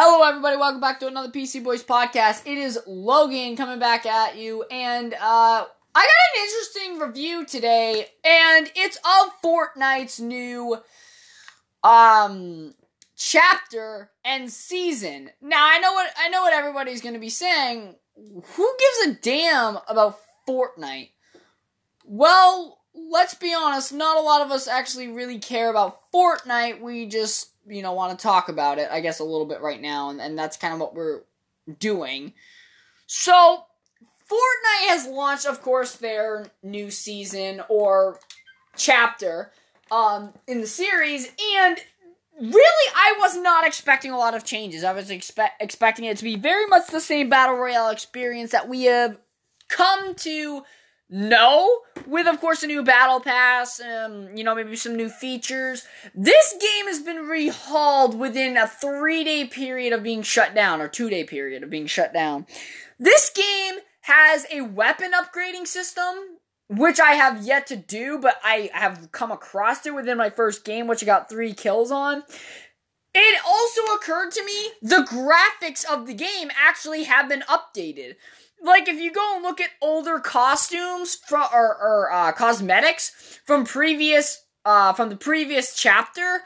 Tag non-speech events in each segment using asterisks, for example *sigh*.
Hello, everybody. Welcome back to another PC Boys podcast. It is Logan coming back at you, and uh, I got an interesting review today, and it's of Fortnite's new um chapter and season. Now, I know what I know what everybody's going to be saying. Who gives a damn about Fortnite? Well, let's be honest. Not a lot of us actually really care about Fortnite. We just you know want to talk about it i guess a little bit right now and, and that's kind of what we're doing. So fortnite has launched of course their new season or chapter um, in the series and really i was not expecting a lot of changes. I was expe- expecting it to be very much the same battle royale experience that we have come to no, with of course a new battle pass, um, you know, maybe some new features. This game has been rehauled within a three day period of being shut down, or two day period of being shut down. This game has a weapon upgrading system, which I have yet to do, but I have come across it within my first game, which I got three kills on. It also occurred to me the graphics of the game actually have been updated like if you go and look at older costumes from or, or uh, cosmetics from previous uh, from the previous chapter,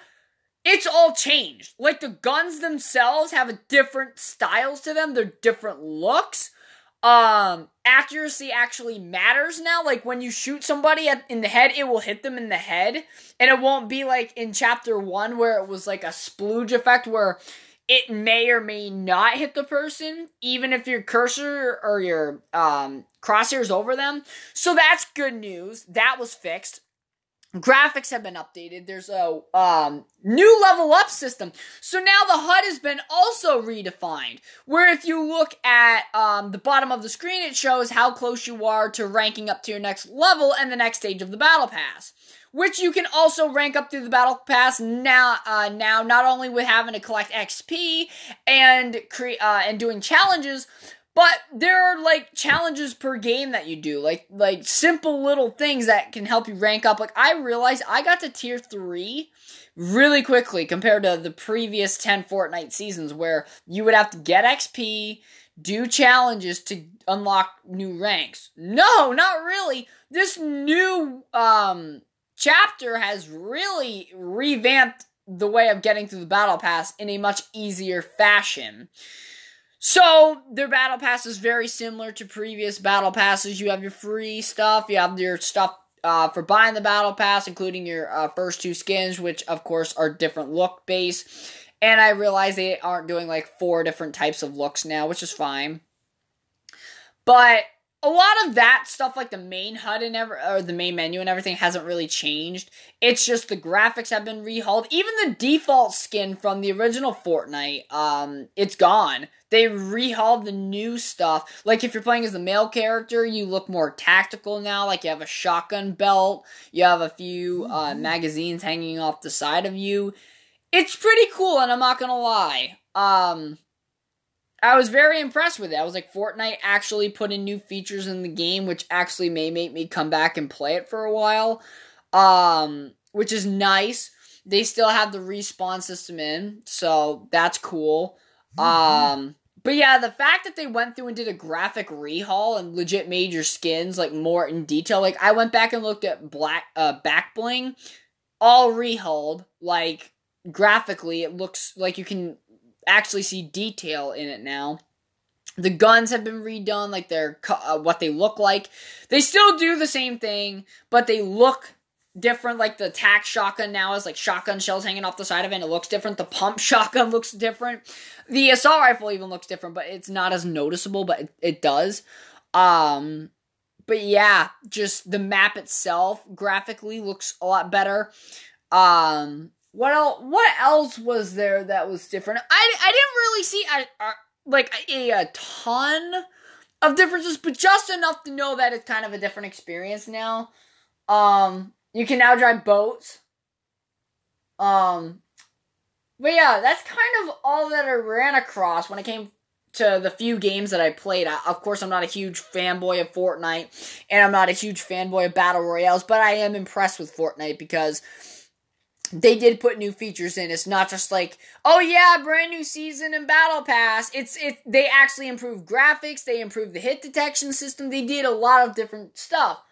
it's all changed. Like the guns themselves have a different styles to them. They're different looks. Um, accuracy actually matters now. Like when you shoot somebody at, in the head, it will hit them in the head, and it won't be like in chapter one where it was like a splooge effect where it may or may not hit the person, even if your cursor or your um, crosshairs over them. So that's good news. That was fixed. Graphics have been updated. There's a um, new level up system. So now the HUD has been also redefined. Where if you look at um, the bottom of the screen, it shows how close you are to ranking up to your next level and the next stage of the battle pass which you can also rank up through the battle pass now. Uh, now, not only with having to collect XP and cre- uh, and doing challenges, but there are like challenges per game that you do, like like simple little things that can help you rank up. Like I realized I got to tier three really quickly compared to the previous ten Fortnite seasons, where you would have to get XP, do challenges to unlock new ranks. No, not really. This new um chapter has really revamped the way of getting through the battle pass in a much easier fashion. So, their battle pass is very similar to previous battle passes. You have your free stuff, you have your stuff uh, for buying the battle pass, including your uh, first two skins, which of course are different look base. And I realize they aren't doing like four different types of looks now, which is fine. But a lot of that stuff like the main HUD and ever or the main menu and everything hasn't really changed. It's just the graphics have been rehauled. Even the default skin from the original Fortnite, um, it's gone. They rehauled the new stuff. Like if you're playing as the male character, you look more tactical now. Like you have a shotgun belt, you have a few uh, mm-hmm. magazines hanging off the side of you. It's pretty cool, and I'm not gonna lie. Um, I was very impressed with it. I was like, Fortnite actually put in new features in the game, which actually may make me come back and play it for a while. Um, which is nice. They still have the respawn system in, so that's cool. Mm-hmm. Um, but yeah, the fact that they went through and did a graphic rehaul and legit made your skins like more in detail. Like I went back and looked at black uh back bling, all rehauled. Like graphically, it looks like you can actually see detail in it now. The guns have been redone, like they're uh, what they look like. They still do the same thing, but they look different. Like the tac shotgun now is like shotgun shells hanging off the side of it. And it looks different. The pump *laughs* shotgun looks different. The assault rifle even looks different, but it's not as noticeable. But it, it does. Um, but yeah, just the map itself graphically looks a lot better. Um, what else? What else was there that was different? I, I didn't really see a, a like a, a ton of differences, but just enough to know that it's kind of a different experience now. Um, you can now drive boats. Um, but yeah, that's kind of all that I ran across when it came to the few games that I played. I, of course, I'm not a huge fanboy of Fortnite, and I'm not a huge fanboy of Battle Royales, but I am impressed with Fortnite because they did put new features in. It's not just like, oh yeah, brand new season and battle pass. It's it they actually improved graphics, they improved the hit detection system. They did a lot of different stuff.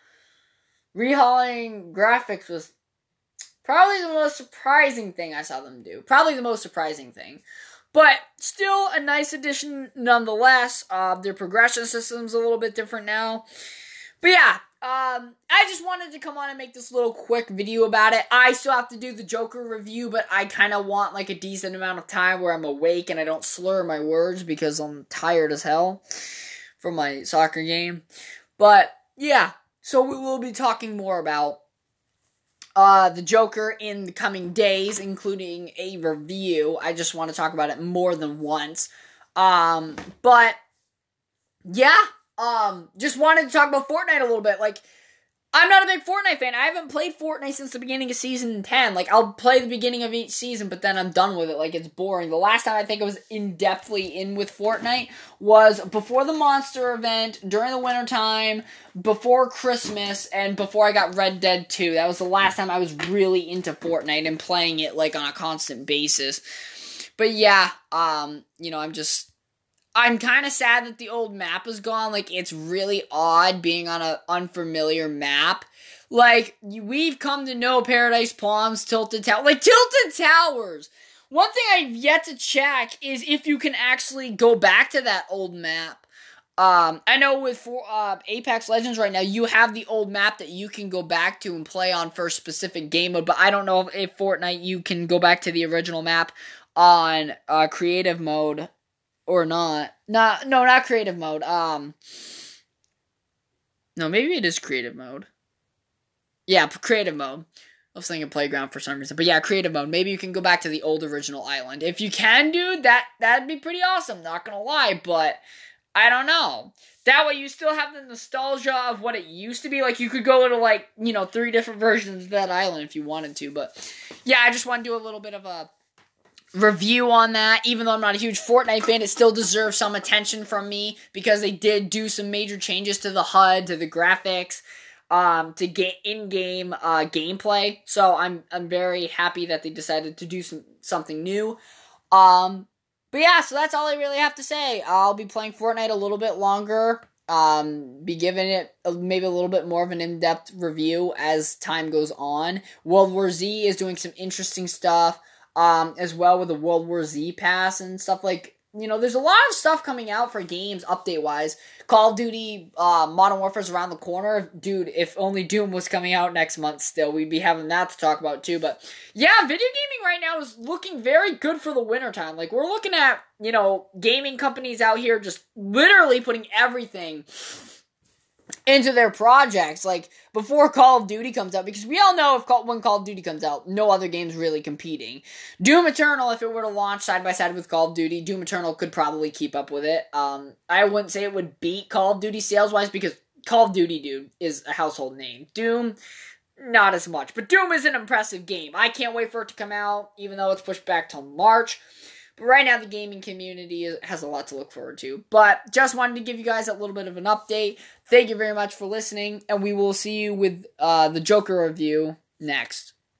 Rehauling graphics was probably the most surprising thing I saw them do. Probably the most surprising thing. But still a nice addition nonetheless. Uh, their progression system's a little bit different now. But yeah, um, I just wanted to come on and make this little quick video about it. I still have to do the Joker review, but I kind of want like a decent amount of time where I'm awake and I don't slur my words because I'm tired as hell from my soccer game. But yeah, so we will be talking more about uh, the Joker in the coming days, including a review. I just want to talk about it more than once. Um, but yeah, um, just wanted to talk about Fortnite a little bit. Like, I'm not a big Fortnite fan. I haven't played Fortnite since the beginning of season 10. Like, I'll play the beginning of each season, but then I'm done with it. Like, it's boring. The last time I think I was in depthly in with Fortnite was before the monster event, during the wintertime, before Christmas, and before I got Red Dead 2. That was the last time I was really into Fortnite and playing it, like, on a constant basis. But yeah, um, you know, I'm just I'm kind of sad that the old map is gone. Like it's really odd being on an unfamiliar map. Like we've come to know Paradise Palms, Tilted Tower, like Tilted Towers. One thing I've yet to check is if you can actually go back to that old map. Um, I know with for uh, Apex Legends right now, you have the old map that you can go back to and play on for a specific game mode. But I don't know if, if Fortnite you can go back to the original map on uh, creative mode or not. Not no, not creative mode. Um No, maybe it is creative mode. Yeah, creative mode. I was thinking playground for some reason. But yeah, creative mode. Maybe you can go back to the old original island. If you can, dude, that that'd be pretty awesome, not gonna lie, but I don't know. That way you still have the nostalgia of what it used to be. Like you could go to like, you know, three different versions of that island if you wanted to. But yeah, I just want to do a little bit of a review on that. Even though I'm not a huge Fortnite fan, it still deserves some attention from me because they did do some major changes to the HUD, to the graphics, um, to get in-game uh, gameplay. So I'm I'm very happy that they decided to do some something new. Um, but yeah, so that's all I really have to say. I'll be playing Fortnite a little bit longer. Um, be giving it maybe a little bit more of an in-depth review as time goes on. World War Z is doing some interesting stuff um, as well with the World War Z pass and stuff like. You know, there's a lot of stuff coming out for games update wise. Call of Duty uh, Modern Warfare's around the corner. Dude, if only Doom was coming out next month still, we'd be having that to talk about too. But yeah, video gaming right now is looking very good for the wintertime. Like, we're looking at, you know, gaming companies out here just literally putting everything into their projects like before *laughs* Call of Duty comes out because we all know if Call, when Call of Duty comes out no other game's really competing. Doom Eternal if it were to launch side by side with Call of Duty, Doom Eternal could probably keep up with it. Um I wouldn't say it would beat Call of Duty sales wise because Call of Duty dude is a household name. Doom not as much, but Doom is an impressive game. I can't wait for it to come out even though it's pushed back till March. Right now, the gaming community has a lot to look forward to. But just wanted to give you guys a little bit of an update. Thank you very much for listening, and we will see you with uh, the Joker review next.